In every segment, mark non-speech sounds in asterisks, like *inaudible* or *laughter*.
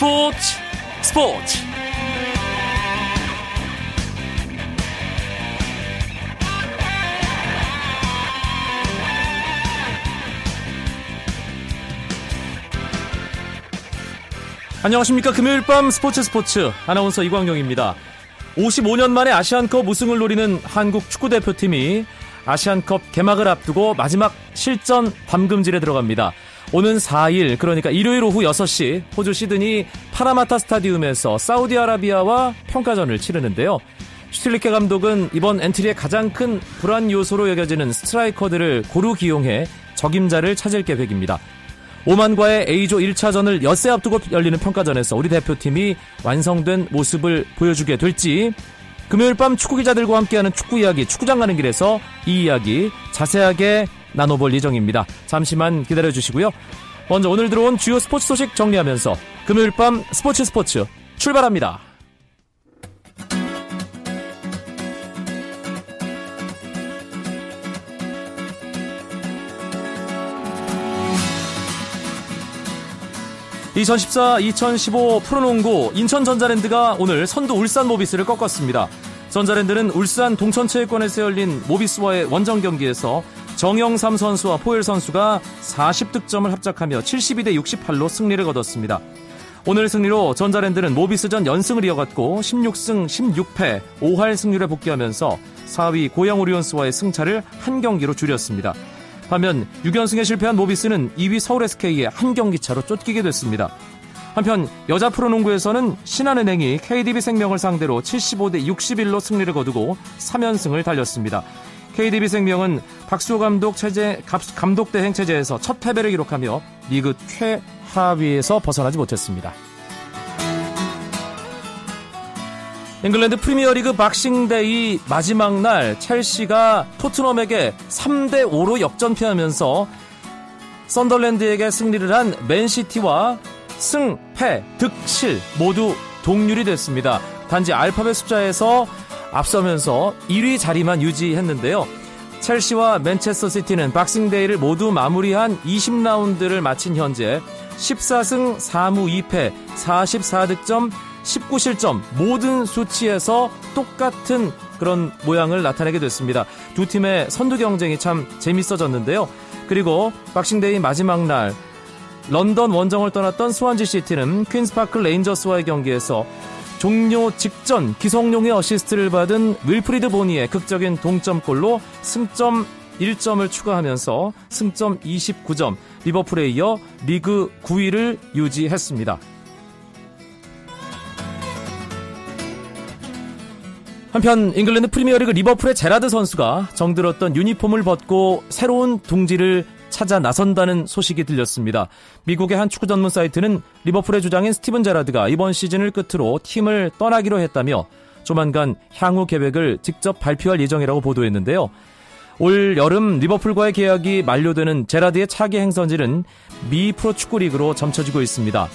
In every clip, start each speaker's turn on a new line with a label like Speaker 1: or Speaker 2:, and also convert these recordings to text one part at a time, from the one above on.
Speaker 1: 스포츠 스포츠. 안녕하십니까. 금요일 밤 스포츠 스포츠. 아나운서 이광용입니다. 55년 만에 아시안컵 우승을 노리는 한국 축구대표팀이 아시안컵 개막을 앞두고 마지막 실전 밤금질에 들어갑니다 오는 4일 그러니까 일요일 오후 6시 호주 시드니 파라마타 스타디움에서 사우디아라비아와 평가전을 치르는데요. 슈틸리케 감독은 이번 엔트리의 가장 큰 불안 요소로 여겨지는 스트라이커들을 고루 기용해 적임자를 찾을 계획입니다. 오만과의 A조 1차전을 엿새 앞두고 열리는 평가전에서 우리 대표팀이 완성된 모습을 보여주게 될지 금요일 밤 축구 기자들과 함께하는 축구 이야기 축구장 가는 길에서 이 이야기 자세하게 나눠볼 예정입니다. 잠시만 기다려 주시고요. 먼저 오늘 들어온 주요 스포츠 소식 정리하면서 금요일 밤 스포츠 스포츠 출발합니다. (2014-2015) 프로농구 인천전자랜드가 오늘 선두 울산 모비스를 꺾었습니다. 전자랜드는 울산 동천체육관에서 열린 모비스와의 원정 경기에서 정영삼 선수와 포엘 선수가 40득점을 합작하며 72대 68로 승리를 거뒀습니다. 오늘 승리로 전자랜드는 모비스전 연승을 이어갔고 16승 16패 5할 승률에 복귀하면서 4위 고양 오리온스와의 승차를 한 경기로 줄였습니다. 반면 6연승에 실패한 모비스는 2위 서울 SK에 한 경기 차로 쫓기게 됐습니다. 한편 여자 프로농구에서는 신한은행이 KDB 생명을 상대로 75대 61로 승리를 거두고 3연승을 달렸습니다. KDB 생명은 박수호 감독 체제 감독 대행 체제에서 첫 패배를 기록하며 리그 최하위에서 벗어나지 못했습니다. 잉글랜드 프리미어리그 박싱데이 마지막 날 첼시가 토트넘에게 3대 5로 역전패하면서 썬더랜드에게 승리를 한 맨시티와 승, 패, 득, 실 모두 동률이 됐습니다. 단지 알파벳 숫자에서 앞서면서 1위 자리만 유지했는데요. 첼시와 맨체스터 시티는 박싱데이를 모두 마무리한 20라운드를 마친 현재 14승 4무 2패 44득점 19실점 모든 수치에서 똑같은 그런 모양을 나타내게 됐습니다. 두 팀의 선두 경쟁이 참 재밌어졌는데요. 그리고 박싱데이 마지막 날 런던 원정을 떠났던 스완지 시티는 퀸스파크 레인저스와의 경기에서 종료 직전 기성용의 어시스트를 받은 윌프리드 보니의 극적인 동점골로 승점 1점을 추가하면서 승점 29점, 리버풀에 이어 리그 9위를 유지했습니다. 한편 잉글랜드 프리미어리그 리버풀의 제라드 선수가 정들었던 유니폼을 벗고 새로운 둥지를 찾아 나선다는 소식이 들렸습니다. 미국의 한 축구 전문 사이트는 리버풀의 주장인 스티븐 제라드가 이번 시즌을 끝으로 팀을 떠나기로 했다며 조만간 향후 계획을 직접 발표할 예정이라고 보도했는데요. 올 여름 리버풀과의 계약이 만료되는 제라드의 차기 행선지는 미 프로축구 리그로 점쳐지고 있습니다.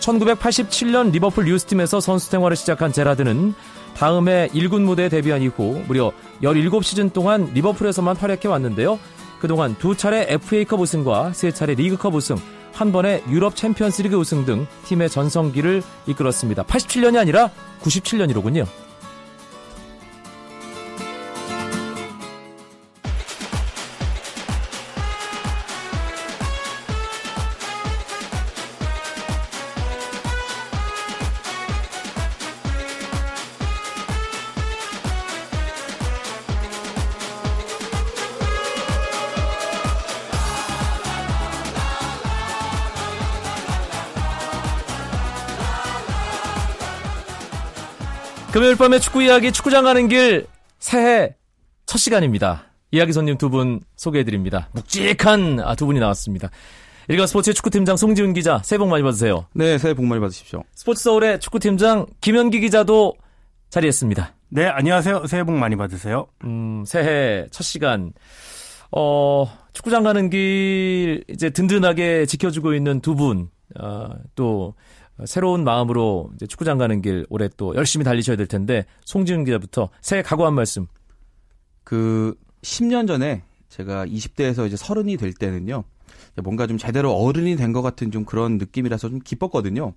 Speaker 1: 1987년 리버풀 유스팀에서 선수 생활을 시작한 제라드는 다음해 1군 무대에 데뷔한 이후 무려 17시즌 동안 리버풀에서만 활약해 왔는데요. 그동안 두 차례 FA컵 우승과 세 차례 리그컵 우승, 한 번의 유럽 챔피언스리그 우승 등 팀의 전성기를 이끌었습니다. 87년이 아니라 97년이로군요. 금요일 밤의 축구 이야기 축구장 가는 길 새해 첫 시간입니다. 이야기 손님 두 분 소개해드립니다. 묵직한 아, 두 분이 나왔습니다. 일간 스포츠의 축구팀장 송지훈 기자 새해 복 많이 받으세요.
Speaker 2: 네, 새해 복 많이 받으십시오.
Speaker 1: 스포츠 서울의 축구팀장 김현기 기자도 자리했습니다.
Speaker 3: 네, 안녕하세요. 새해 복 많이 받으세요.
Speaker 1: 음, 새해 첫 시간. 어, 축구장 가는 길 이제 든든하게 지켜주고 있는 두 분, 어, 또 새로운 마음으로 이제 축구장 가는 길 올해 또 열심히 달리셔야 될 텐데 송지훈 기자부터 새해 각오 한 말씀.
Speaker 2: 그 10년 전에 제가 20대에서 이제 서른이 될 때는요. 뭔가 좀 제대로 어른이 된 것 같은 좀 그런 느낌이라서 좀 기뻤거든요.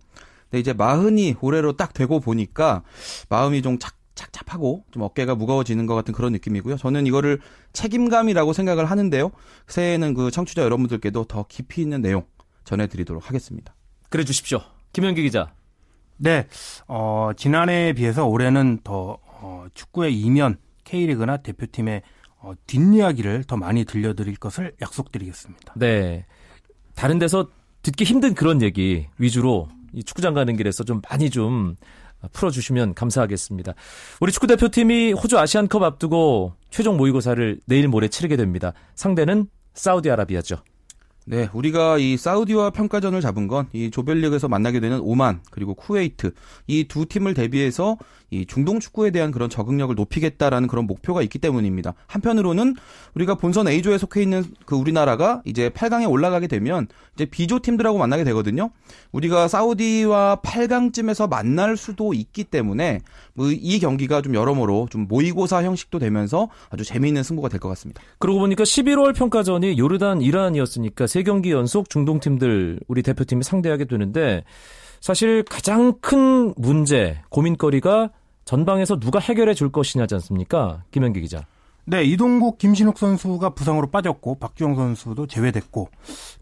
Speaker 2: 근데 이제 마흔이 올해로 딱 되고 보니까 마음이 좀 착, 착잡하고 좀 어깨가 무거워지는 것 같은 그런 느낌이고요. 저는 이거를 책임감이라고 생각을 하는데요. 새해에는 그 청취자 여러분들께도 더 깊이 있는 내용 전해드리도록 하겠습니다.
Speaker 1: 그래 주십시오. 김현기 기자.
Speaker 3: 네, 어, 지난해에 비해서 올해는 더 어, 축구의 이면 K리그나 대표팀의 어, 뒷이야기를 더 많이 들려드릴 것을 약속드리겠습니다.
Speaker 1: 네. 다른 데서 듣기 힘든 그런 얘기 위주로 이 축구장 가는 길에서 좀 많이 좀 풀어주시면 감사하겠습니다. 우리 축구대표팀이 호주 아시안컵 앞두고 최종 모의고사를 내일 모레 치르게 됩니다. 상대는 사우디아라비아죠.
Speaker 2: 네, 우리가 이 사우디와 평가전을 잡은 건 이 조별리그에서 만나게 되는 오만 그리고 쿠웨이트 이 두 팀을 대비해서 이 중동 축구에 대한 그런 적응력을 높이겠다라는 그런 목표가 있기 때문입니다. 한편으로는 우리가 본선 A조에 속해 있는 그 우리나라가 이제 8강에 올라가게 되면 이제 B조 팀들하고 만나게 되거든요. 우리가 사우디와 8강쯤에서 만날 수도 있기 때문에 뭐이 경기가 좀 여러모로 좀 모의고사 형식도 되면서 아주 재미있는 승부가 될 것 같습니다.
Speaker 1: 그러고 보니까 11월 평가전이 요르단 이란이었으니까 세 경기 연속 중동 팀들 우리 대표팀이 상대하게 되는데 사실 가장 큰 문제 고민거리가 전방에서 누가 해결해 줄 것이냐지 않습니까? 김현기 기자.
Speaker 3: 네, 이동국, 김신욱 선수가 부상으로 빠졌고 박주영 선수도 제외됐고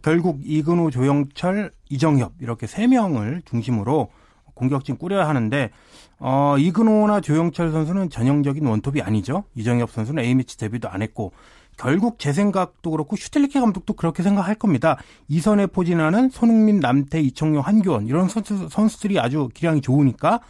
Speaker 3: 결국 이근호, 조영철, 이정협 이렇게 세 명을 중심으로 공격진 꾸려야 하는데 어, 이근호나 조영철 선수는 전형적인 원톱이 아니죠. 이정협 선수는 A매치 데뷔도 안 했고 결국 제 생각도 그렇고 슈틸리케 감독도 그렇게 생각할 겁니다. 이선에 포진하는 손흥민, 남태, 이청용, 한교원 이런 선수, 선수들이 아주 기량이 좋으니까 어,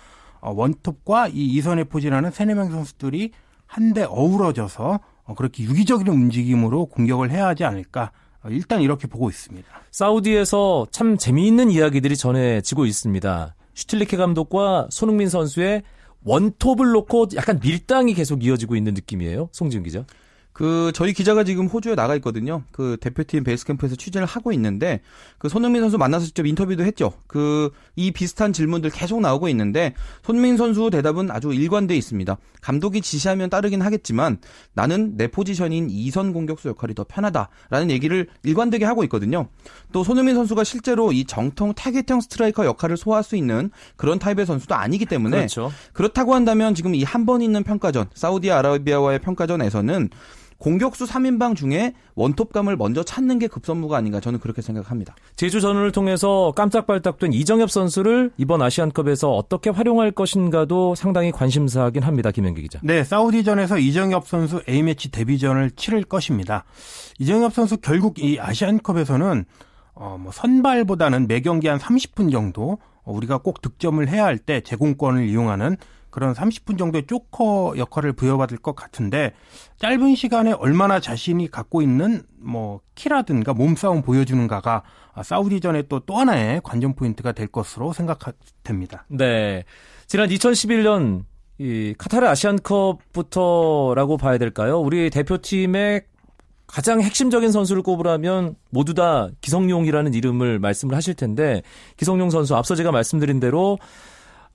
Speaker 3: 원톱과 이 이선에 포진하는 세네 명 선수들이 한데 어우러져서 어, 그렇게 유기적인 움직임으로 공격을 해야 하지 않을까. 어, 일단 이렇게 보고 있습니다.
Speaker 1: 사우디에서 참 재미있는 이야기들이 전해지고 있습니다. 슈틸리케 감독과 손흥민 선수의 원톱을 놓고 약간 밀당이 계속 이어지고 있는 느낌이에요. 송지훈 기자.
Speaker 2: 그 저희 기자가 지금 호주에 나가 있거든요. 그 대표팀 베이스 캠프에서 취재를 하고 있는데 그 손흥민 선수 만나서 직접 인터뷰도 했죠. 그 이 비슷한 질문들 계속 나오고 있는데 손흥민 선수 대답은 아주 일관돼 있습니다. 감독이 지시하면 따르긴 하겠지만 나는 내 포지션인 이선 공격수 역할이 더 편하다라는 얘기를 일관되게 하고 있거든요. 또 손흥민 선수가 실제로 이 정통 타겟형 스트라이커 역할을 소화할 수 있는 그런 타입의 선수도 아니기 때문에
Speaker 1: 그렇죠.
Speaker 2: 그렇다고 한다면 지금 이 한 번 있는 평가전 사우디아라비아와의 평가전에서는 공격수 3인방 중에 원톱감을 먼저 찾는 게 급선무가 아닌가 저는 그렇게 생각합니다.
Speaker 1: 제주 전후를 통해서 깜짝발딱된 이정엽 선수를 이번 아시안컵에서 어떻게 활용할 것인가도 상당히 관심사긴 합니다. 김현기 기자.
Speaker 3: 네, 사우디전에서 이정엽 선수 A매치 데뷔전을 치를 것입니다. 이정엽 선수 결국 이 아시안컵에서는 어, 뭐 선발보다는 매 경기 한 30분 정도 우리가 꼭 득점을 해야 할 때 제공권을 이용하는 그런 30분 정도의 쪼커 역할을 부여받을 것 같은데 짧은 시간에 얼마나 자신이 갖고 있는 뭐 키라든가 몸싸움 보여주는가가 사우디전에 또또 하나의 관전 포인트가 될 것으로 생각됩니다.
Speaker 1: 네. 지난 2011년 이 카타르 아시안컵부터라고 봐야 될까요? 우리 대표팀의 가장 핵심적인 선수를 꼽으라면 모두 다 기성용이라는 이름을 말씀을 하실 텐데 기성용 선수 앞서 제가 말씀드린 대로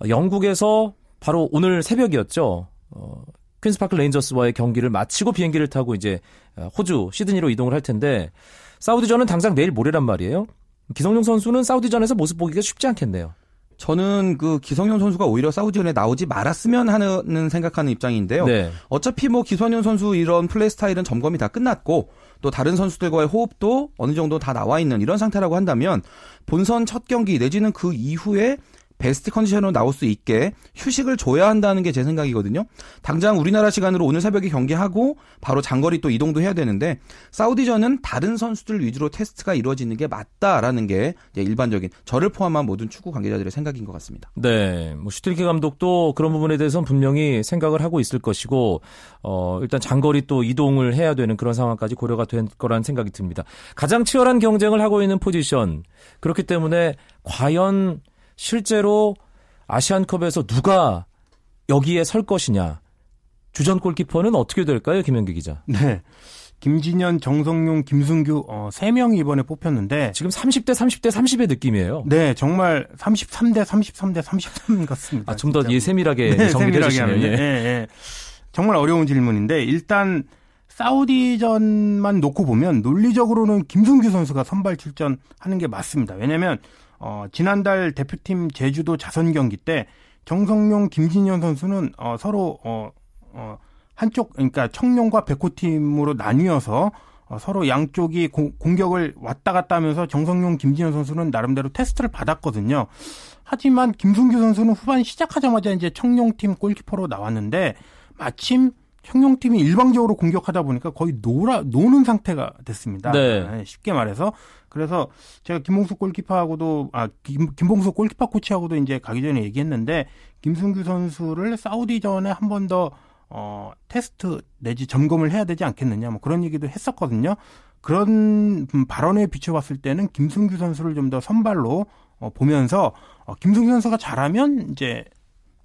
Speaker 1: 영국에서 바로 오늘 새벽이었죠. 어, 퀸스파크 레인저스와의 경기를 마치고 비행기를 타고 이제 어, 호주 시드니로 이동을 할 텐데 사우디전은 당장 내일 모레란 말이에요. 기성용 선수는 사우디전에서 모습 보기가 쉽지 않겠네요.
Speaker 2: 저는 그 기성용 선수가 오히려 사우디전에 나오지 말았으면 하는 생각하는 입장인데요. 네. 어차피 뭐 기성용 선수 이런 플레이 스타일은 점검이 다 끝났고 또 다른 선수들과의 호흡도 어느 정도 다 나와 있는 이런 상태라고 한다면 본선 첫 경기 내지는 그 이후에 베스트 컨디션으로 나올 수 있게 휴식을 줘야 한다는 게 제 생각이거든요. 당장 우리나라 시간으로 오늘 새벽에 경기하고 바로 장거리 또 이동도 해야 되는데 사우디전은 다른 선수들 위주로 테스트가 이루어지는 게 맞다라는 게 일반적인 저를 포함한 모든 축구 관계자들의 생각인 것 같습니다.
Speaker 1: 네, 뭐 슈틸리케 감독도 그런 부분에 대해서는 분명히 생각을 하고 있을 것이고 어, 일단 장거리 또 이동을 해야 되는 그런 상황까지 고려가 된 거라는 생각이 듭니다. 가장 치열한 경쟁을 하고 있는 포지션 그렇기 때문에 과연 실제로 아시안컵에서 누가 여기에 설 것이냐. 주전 골키퍼는 어떻게 될까요, 김현기 기자?
Speaker 3: 네. 김진현, 정성용, 김승규 어, 3명이 이번에 뽑혔는데
Speaker 1: 지금 30대 30대 30의 느낌이에요.
Speaker 3: 네, 정말 33대 33대 33 같습니다.
Speaker 1: 아, 좀 더 예, 세밀하게 네, 정리해 주시네요. 예.
Speaker 3: 네, 네. 정말 어려운 질문인데 일단 사우디전만 놓고 보면 논리적으로는 김승규 선수가 선발 출전하는 게 맞습니다. 왜냐면 어, 지난달 대표팀 제주도 자선 경기 때 정성용, 김진현 선수는 어, 서로 어, 어, 한쪽 그러니까 청룡과 백호팀으로 나뉘어서 어, 서로 양쪽이 고, 공격을 왔다 갔다 하면서 정성용, 김진현 선수는 나름대로 테스트를 받았거든요. 하지만 김승규 선수는 후반 시작하자마자 이제 청룡팀 골키퍼로 나왔는데 마침 청룡팀이 일방적으로 공격하다 보니까 거의 놀아 노는 상태가 됐습니다. 네. 네 쉽게 말해서 그래서 제가 김봉수 골키퍼하고도 아 김, 김봉수 골키퍼 코치하고도 이제 가기 전에 얘기했는데 김승규 선수를 사우디전에 한 번 더 어, 테스트 내지 점검을 해야 되지 않겠느냐 뭐 그런 얘기도 했었거든요. 그런 발언에 비춰봤을 때는 김승규 선수를 좀 더 선발로 어, 보면서 어, 김승규 선수가 잘하면 이제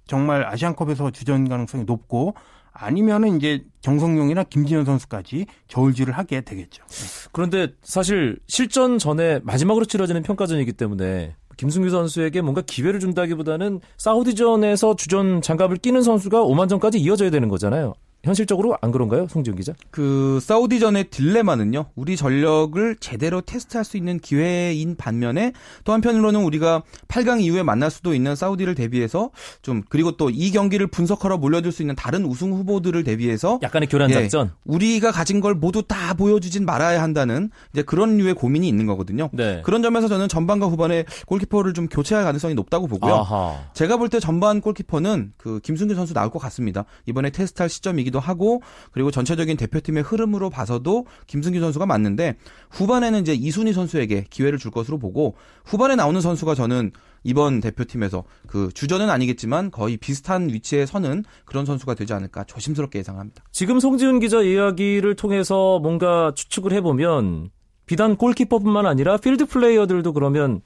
Speaker 3: 정말 아시안컵에서 주전 가능성이 높고 아니면은 이제 정성용이나 김진현 선수까지 저울질을 하게 되겠죠.
Speaker 1: 그런데 사실 실전 전에 마지막으로 치러지는 평가전이기 때문에 김승규 선수에게 뭔가 기회를 준다기보다는 사우디전에서 주전 장갑을 끼는 선수가 오만전까지 이어져야 되는 거잖아요. 현실적으로 안 그런가요, 송지훈 기자?
Speaker 2: 그 사우디전의 딜레마는요. 우리 전력을 제대로 테스트할 수 있는 기회인 반면에 또 한편으로는 우리가 8강 이후에 만날 수도 있는 사우디를 대비해서 좀 그리고 또 이 경기를 분석하러 몰려들 수 있는 다른 우승 후보들을 대비해서
Speaker 1: 약간의 교란 작전. 예,
Speaker 2: 우리가 가진 걸 모두 다 보여주진 말아야 한다는 이제 그런 류의 고민이 있는 거거든요. 네. 그런 점에서 저는 전반과 후반에 골키퍼를 좀 교체할 가능성이 높다고 보고요. 아하. 제가 볼 때 전반 골키퍼는 그 김승규 선수 나올 것 같습니다. 이번에 테스트할 시점이기 기도 하고 그리고 전체적인 대표팀의 흐름으로 봐서도 김승규 선수가 맞는데 후반에는 이제 이순희 선수에게 기회를 줄 것으로 보고 후반에 나오는 선수가 저는 이번 대표팀에서 그 주전은 아니겠지만 거의 비슷한 위치에 서는 그런 선수가 되지 않을까 조심스럽게 예상합니다.
Speaker 1: 지금 송지훈 기자 이야기를 통해서 뭔가 추측을 해보면 비단 골키퍼뿐만 아니라 필드 플레이어들도 그러면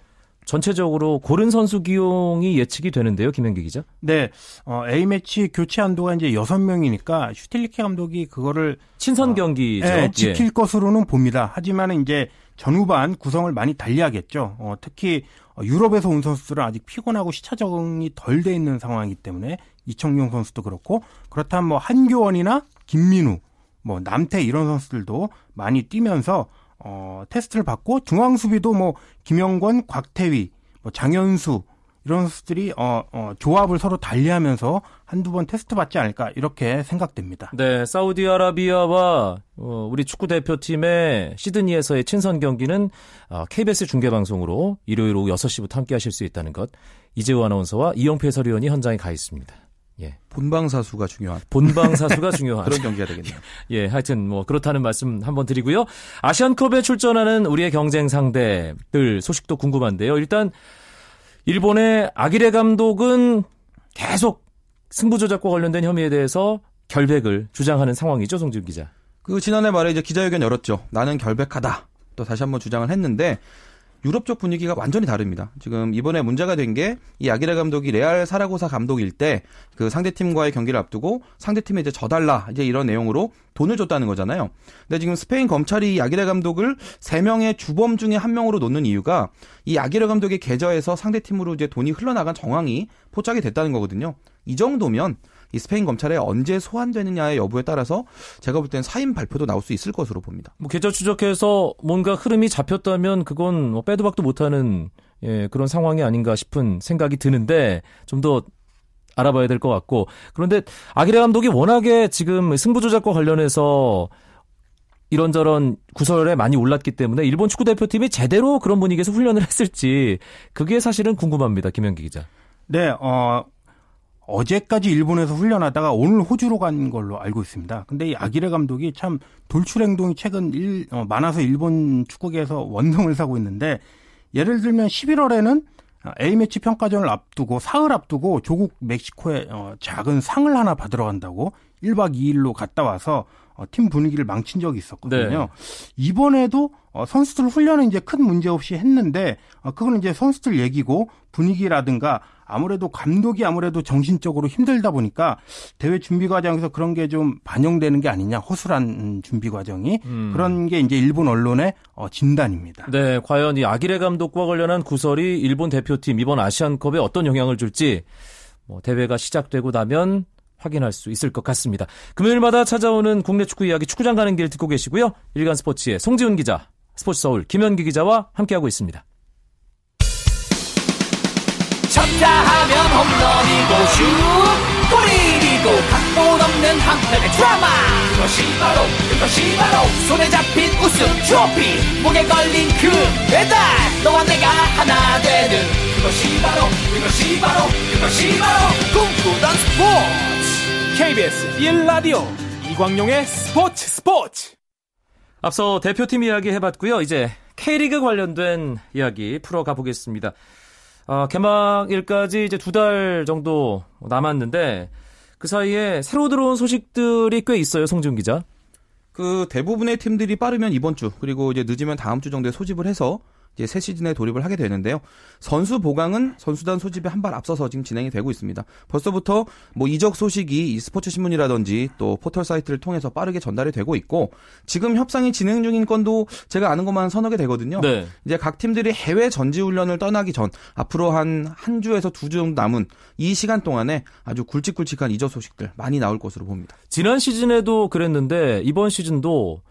Speaker 1: 전체적으로 고른 선수 기용이 예측이 되는데요, 김현기 기자.
Speaker 3: 네, 어, A 매치 교체 한도가 이제 6명이니까 슈틸리케 감독이 그거를
Speaker 1: 친선 어, 경기죠. 어,
Speaker 3: 네, 지킬 예. 것으로는 봅니다. 하지만 이제 전후반 구성을 많이 달리하겠죠. 어, 특히 어, 유럽에서 온 선수들은 아직 피곤하고 시차 적응이 덜 돼 있는 상황이기 때문에 이청용 선수도 그렇고 그렇다면 뭐 한교원이나 김민우, 뭐 남태 이런 선수들도 많이 뛰면서 어, 테스트를 받고 중앙 수비도 뭐 김영권, 곽태휘, 뭐 장현수 이런 선수들이 어, 어, 조합을 서로 달리하면서 한두 번 테스트 받지 않을까 이렇게 생각됩니다.
Speaker 1: 네, 사우디아라비아와 어, 우리 축구 대표팀의 시드니에서의 친선 경기는 어, KBS 중계 방송으로 일요일 오후 6시부터 함께 하실 수 있다는 것. 이재우 아나운서와 이영표 해설위원이 현장에 가 있습니다.
Speaker 2: 예. 본방사수가 중요한.
Speaker 1: 본방사수가 *laughs* 중요한.
Speaker 2: 그런 경기가 되겠네요. *laughs*
Speaker 1: 예, 하여튼 뭐 그렇다는 말씀 한번 드리고요. 아시안컵에 출전하는 우리의 경쟁 상대들 소식도 궁금한데요. 일단 일본의 아기레 감독은 계속 승부조작과 관련된 혐의에 대해서 결백을 주장하는 상황이죠, 송지훈 기자.
Speaker 2: 그 지난해 말에 이제 기자회견 열었죠. 나는 결백하다. 또 다시 한번 주장을 했는데 유럽 쪽 분위기가 완전히 다릅니다. 지금 이번에 문제가 된 게 이 아기레 감독이 레알 사라고사 감독일 때 그 상대 팀과의 경기를 앞두고 상대 팀에 이제 져달라 이제 이런 내용으로 돈을 줬다는 거잖아요. 근데 지금 스페인 검찰이 이 아기레 감독을 세 명의 주범 중에 한 명으로 놓는 이유가 이 아기레 감독의 계좌에서 상대 팀으로 이제 돈이 흘러나간 정황이 포착이 됐다는 거거든요. 이 정도면 이 스페인 검찰에 언제 소환되느냐의 여부에 따라서 제가 볼땐 사임 발표도 나올 수 있을 것으로 봅니다.
Speaker 1: 뭐 계좌 추적해서 뭔가 흐름이 잡혔다면 그건 뭐 빼도 박도 못하는 예, 그런 상황이 아닌가 싶은 생각이 드는데 좀 더 알아봐야 될 것 같고 그런데 아기레 감독이 워낙에 지금 승부 조작과 관련해서 이런저런 구설에 많이 올랐기 때문에 일본 축구 대표팀이 제대로 그런 분위기에서 훈련을 했을지 그게 사실은 궁금합니다. 김현기 기자.
Speaker 3: 네, 어, 어제까지 일본에서 훈련하다가 오늘 호주로 간 걸로 알고 있습니다. 근데 이 아기레 감독이 참 돌출 행동이 최근 일, 어, 많아서 일본 축구계에서 원성을 사고 있는데 예를 들면 11월에는 A매치 평가전을 앞두고 사흘 앞두고 조국 멕시코에 어, 작은 상을 하나 받으러 간다고 1박 2일로 갔다 와서 어, 팀 분위기를 망친 적이 있었거든요. 네. 이번에도 어, 선수들 훈련은 이제 큰 문제 없이 했는데 어, 그거는 이제 선수들 얘기고 분위기라든가 아무래도 감독이 아무래도 정신적으로 힘들다 보니까 대회 준비 과정에서 그런 게 좀 반영되는 게 아니냐 허술한 준비 과정이 음. 그런 게 이제 일본 언론의 어, 진단입니다.
Speaker 1: 네, 과연 이 아기레 감독과 관련한 구설이 일본 대표팀 이번 아시안컵에 어떤 영향을 줄지 뭐 대회가 시작되고 나면 확인할 수 있을 것 같습니다. 금요일마다 찾아오는 국내 축구 이야기 축구장 가는 길 듣고 계시고요. 일간 스포츠의 송지훈 기자, 스포츠 서울 김현기 기자와 함께하고 있습니다.
Speaker 4: 쳤다 하면 홈런이고 슛 골이고 각본 없는 한편의 드라마. 그것이 바로 그것이 바로 손에 잡힌 우승 트로피. 목에 걸린 그 배달 너와 내가 하나 되는. 그것이 바로 그것이 바로 그것이 바로 꿈꾸던 스포츠.
Speaker 5: KBS 1라디오 이광용의 스포츠 스포츠.
Speaker 1: 앞서 대표팀 이야기 해봤고요. 이제 K리그 관련된 이야기 풀어가 보겠습니다. 어, 개막일까지 이제 두 달 정도 남았는데 그 사이에 새로 들어온 소식들이 꽤 있어요, 송준 기자.
Speaker 2: 그 대부분의 팀들이 빠르면 이번 주 그리고 이제 늦으면 다음 주 정도에 소집을 해서 이제 새 시즌에 돌입을 하게 되는데요. 선수 보강은 선수단 소집에 한 발 앞서서 지금 진행이 되고 있습니다. 벌써부터 뭐 이적 소식이 이 스포츠 신문이라든지 또 포털 사이트를 통해서 빠르게 전달이 되고 있고 지금 협상이 진행 중인 건도 제가 아는 것만 서너 개 되거든요. 네. 이제 각 팀들이 해외 전지 훈련을 떠나기 전 앞으로 한한 주에서 두 주 정도 남은 이 시간 동안에 아주 굵직굵직한 이적 소식들 많이 나올 것으로 봅니다.
Speaker 1: 지난 시즌에도 그랬는데 이번 시즌도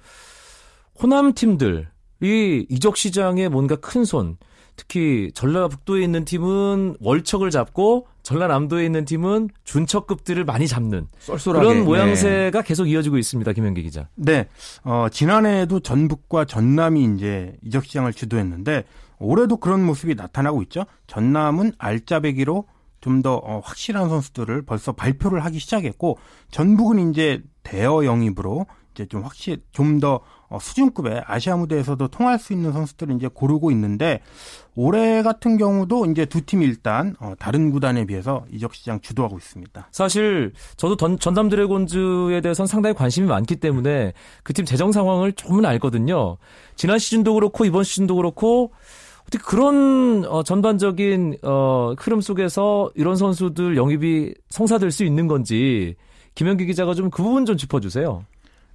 Speaker 1: 호남 팀들 이 이적 시장에 뭔가 큰 손, 특히 전라북도에 있는 팀은 월척을 잡고 전라남도에 있는 팀은 준척급들을 많이 잡는 쏠쏠하게. 그런 모양새가 네. 계속 이어지고 있습니다. 김현기 기자.
Speaker 3: 네. 어, 지난해에도 전북과 전남이 이제 이적 시장을 주도했는데 올해도 그런 모습이 나타나고 있죠. 전남은 알짜배기로 좀더 어, 확실한 선수들을 벌써 발표를 하기 시작했고 전북은 이제 대여 영입으로 이제 좀 확실 좀더 어, 수준급의 아시아 무대에서도 통할 수 있는 선수들을 이제 고르고 있는데 올해 같은 경우도 이제 두 팀이 일단 어, 다른 구단에 비해서 이적 시장 주도하고 있습니다.
Speaker 1: 사실 저도 던, 전담 드래곤즈에 대해서는 상당히 관심이 많기 때문에 그 팀 재정 상황을 조금은 알거든요. 지난 시즌도 그렇고 이번 시즌도 그렇고 어떻게 그런 어, 전반적인 어, 흐름 속에서 이런 선수들 영입이 성사될 수 있는 건지 김현기 기자가 좀 그 부분 좀 짚어주세요.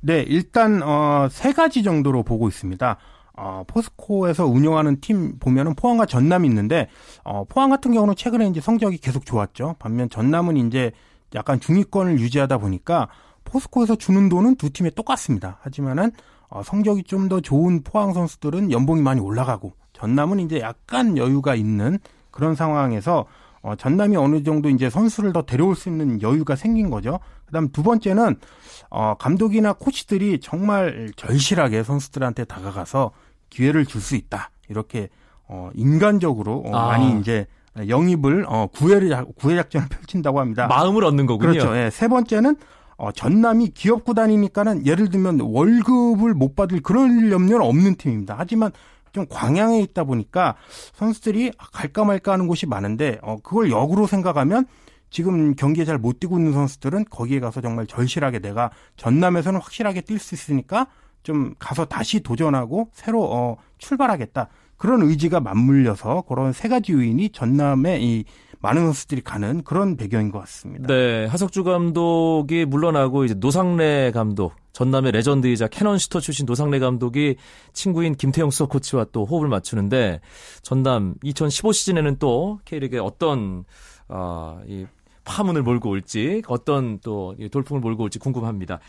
Speaker 3: 네, 일단 어, 세 가지 정도로 보고 있습니다. 어, 포스코에서 운영하는 팀 보면은 포항과 전남이 있는데 어, 포항 같은 경우는 최근에 이제 성적이 계속 좋았죠. 반면 전남은 이제 약간 중위권을 유지하다 보니까 포스코에서 주는 돈은 두 팀에 똑같습니다. 하지만은 어, 성적이 좀 더 좋은 포항 선수들은 연봉이 많이 올라가고 전남은 이제 약간 여유가 있는 그런 상황에서 어, 전남이 어느 정도 이제 선수를 더 데려올 수 있는 여유가 생긴 거죠. 그다음 두 번째는 어, 감독이나 코치들이 정말 절실하게 선수들한테 다가가서 기회를 줄 수 있다. 이렇게 어, 인간적으로 어, 아. 많이 이제 영입을 어, 구애를 구애 작전을 *laughs* 펼친다고 합니다.
Speaker 1: 마음을 얻는 거군요.
Speaker 3: 그렇죠. 예. 세 번째는 어, 전남이 기업 구단이니까는 예를 들면 월급을 못 받을 그런 염려는 없는 팀입니다. 하지만 좀 광양에 있다 보니까 선수들이 갈까 말까 하는 곳이 많은데 어, 그걸 역으로 생각하면 지금 경기에 잘 못 뛰고 있는 선수들은 거기에 가서 정말 절실하게 내가 전남에서는 확실하게 뛸 수 있으니까 좀 가서 다시 도전하고 새로 어, 출발하겠다. 그런 의지가 맞물려서 그런 세 가지 요인이 전남의 이 많은 선수들이 가는 그런 배경인 것 같습니다.
Speaker 1: 네, 하석주 감독이 물러나고 이제 노상래 감독, 전남의 레전드이자 캐논 슈터 출신 노상래 감독이 친구인 김태형 수석 코치와 또 호흡을 맞추는데 전남 2015 시즌에는 또 K리그에 어떤 어, 이 파문을 몰고 올지 어떤 또 돌풍을 몰고 올지 궁금합니다.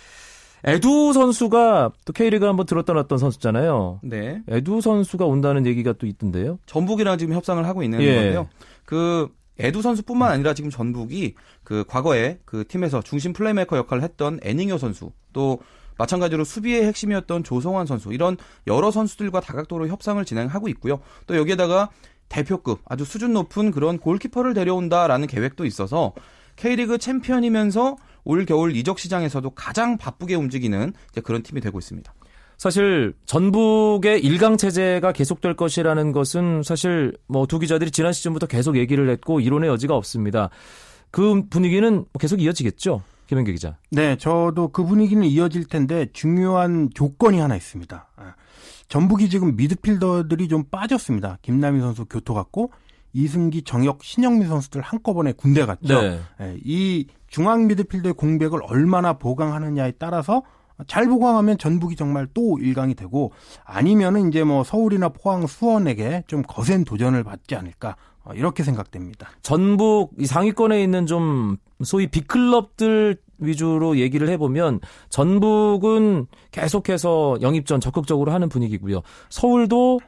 Speaker 1: 에두 선수가 또 K리그 한번 들었던 어떤 선수잖아요. 네. 에두 선수가 온다는 얘기가 또 있던데요.
Speaker 2: 전북이랑 지금 협상을 하고 있는 예. 건데요. 그 에두 선수뿐만 아니라 지금 전북이 그 과거에 그 팀에서 중심 플레이메이커 역할을 했던 에닝요 선수 또 마찬가지로 수비의 핵심이었던 조성환 선수 이런 여러 선수들과 다각도로 협상을 진행하고 있고요. 또 여기에다가 대표급 아주 수준 높은 그런 골키퍼를 데려온다라는 계획도 있어서 K리그 챔피언이면서 올 겨울 이적 시장에서도 가장 바쁘게 움직이는 그런 팀이 되고 있습니다.
Speaker 1: 사실 전북의 일강 체제가 계속될 것이라는 것은 사실 뭐 두 기자들이 지난 시즌부터 계속 얘기를 했고 이론의 여지가 없습니다. 그 분위기는 계속 이어지겠죠. 김현기 기자.
Speaker 3: 네, 저도 그 분위기는 이어질 텐데 중요한 조건이 하나 있습니다. 아, 전북이 지금 미드필더들이 좀 빠졌습니다. 김남희 선수 교토 갔고 이승기, 정혁, 신영민 선수들 한꺼번에 군대 갔죠. 네. 네, 이 중앙 미드필더의 공백을 얼마나 보강하느냐에 따라서 잘 보강하면 전북이 정말 또 1강이 되고 아니면은 이제 뭐 서울이나 포항, 수원에게 좀 거센 도전을 받지 않을까 어, 이렇게 생각됩니다.
Speaker 1: 전북 이 상위권에 있는 좀 소위 빅클럽들 위주로 얘기를 해보면 전북은 계속해서 영입전 적극적으로 하는 분위기고요. 서울도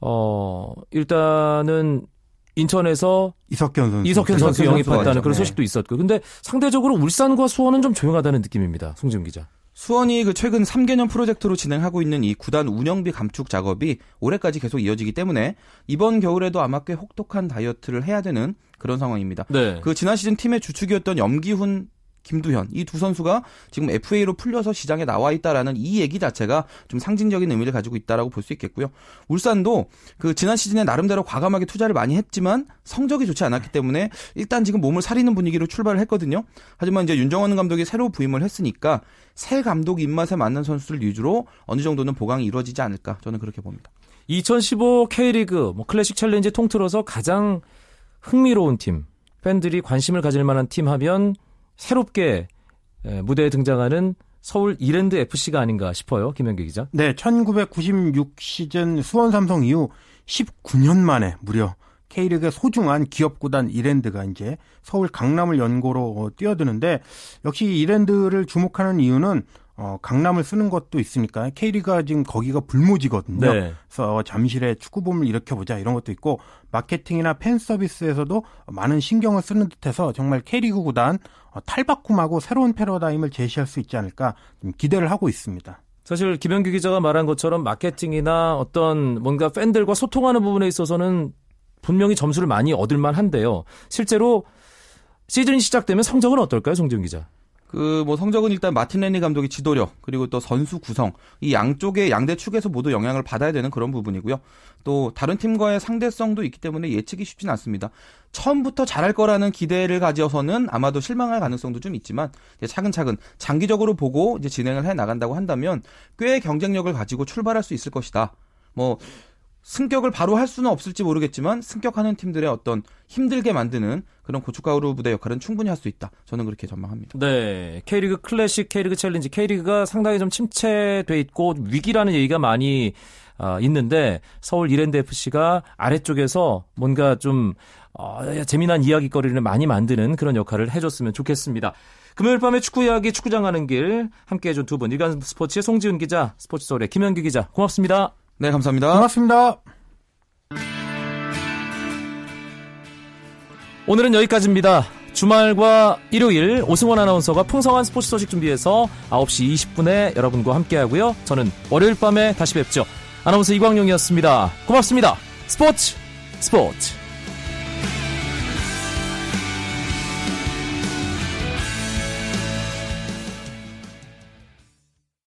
Speaker 1: 어 일단은 인천에서
Speaker 3: 이석현 선수,
Speaker 1: 이석현 선수 영입했다는 그런 소식도 있었고. 근데 상대적으로 울산과 수원은 좀 조용하다는 느낌입니다. 송지훈 기자.
Speaker 2: 수원이 그 최근 3개년 프로젝트로 진행하고 있는 이 구단 운영비 감축 작업이 올해까지 계속 이어지기 때문에 이번 겨울에도 아마 꽤 혹독한 다이어트를 해야 되는 그런 상황입니다. 네. 그 지난 시즌 팀의 주축이었던 염기훈 김두현 이 두 선수가 지금 FA로 풀려서 시장에 나와 있다라는 이 얘기 자체가 좀 상징적인 의미를 가지고 있다라고 볼 수 있겠고요. 울산도 그 지난 시즌에 나름대로 과감하게 투자를 많이 했지만 성적이 좋지 않았기 때문에 일단 지금 몸을 사리는 분위기로 출발을 했거든요. 하지만 이제 윤정원 감독이 새로 부임을 했으니까 새 감독 입맛에 맞는 선수들 위주로 어느 정도는 보강이 이루어지지 않을까 저는 그렇게 봅니다.
Speaker 1: 2015 K리그 뭐 클래식 챌린지 통틀어서 가장 흥미로운 팀, 팬들이 관심을 가질 만한 팀 하면 새롭게 무대에 등장하는 서울 이랜드 FC가 아닌가 싶어요. 김현기 기자.
Speaker 3: 네, 1996 시즌 수원 삼성 이후 19년 만에 무려 K리그의 소중한 기업 구단 이랜드가 이제 서울 강남을 연고로 뛰어드는데 역시 이랜드를 주목하는 이유는 어, 강남을 쓰는 것도 있으니까 K리그가 지금 거기가 불모지거든요. 네. 그래서 잠실에 축구붐을 일으켜보자 이런 것도 있고 마케팅이나 팬 서비스에서도 많은 신경을 쓰는 듯해서 정말 K리그 구단 어, 탈바꿈하고 새로운 패러다임을 제시할 수 있지 않을까 기대를 하고 있습니다.
Speaker 1: 사실 김현규 기자가 말한 것처럼 마케팅이나 어떤 뭔가 팬들과 소통하는 부분에 있어서는 분명히 점수를 많이 얻을 만한데요. 실제로 시즌이 시작되면 성적은 어떨까요, 송지훈 기자?
Speaker 2: 그 뭐 성적은 일단 마틴 레니 감독의 지도력 그리고 또 선수 구성 이 양쪽의 양대 축에서 모두 영향을 받아야 되는 그런 부분이고요. 또 다른 팀과의 상대성도 있기 때문에 예측이 쉽진 않습니다. 처음부터 잘할 거라는 기대를 가져서는 아마도 실망할 가능성도 좀 있지만 차근차근 장기적으로 보고 이제 진행을 해 나간다고 한다면 꽤 경쟁력을 가지고 출발할 수 있을 것이다. 뭐 승격을 바로 할 수는 없을지 모르겠지만 승격하는 팀들의 어떤 힘들게 만드는 그런 고춧가루 부대 역할은 충분히 할 수 있다. 저는 그렇게 전망합니다.
Speaker 1: 네. K리그 클래식, K리그 챌린지, K리그가 상당히 좀 침체돼 있고 위기라는 얘기가 많이 어, 있는데 서울 이랜드 FC가 아래쪽에서 뭔가 좀 어, 재미난 이야기거리를 많이 만드는 그런 역할을 해줬으면 좋겠습니다. 금요일 밤에 축구 이야기 축구장 가는 길 함께 해준 두 분, 일간 스포츠의 송지훈 기자, 스포츠 서울의 김현기 기자, 고맙습니다.
Speaker 2: 네, 감사합니다.
Speaker 3: 고맙습니다.
Speaker 1: 오늘은 여기까지입니다. 주말과 일요일 오승원 아나운서가 풍성한 스포츠 소식 준비해서 9시 20분에 여러분과 함께하고요. 저는 월요일 밤에 다시 뵙죠. 아나운서 이광용이었습니다. 고맙습니다. 스포츠 스포츠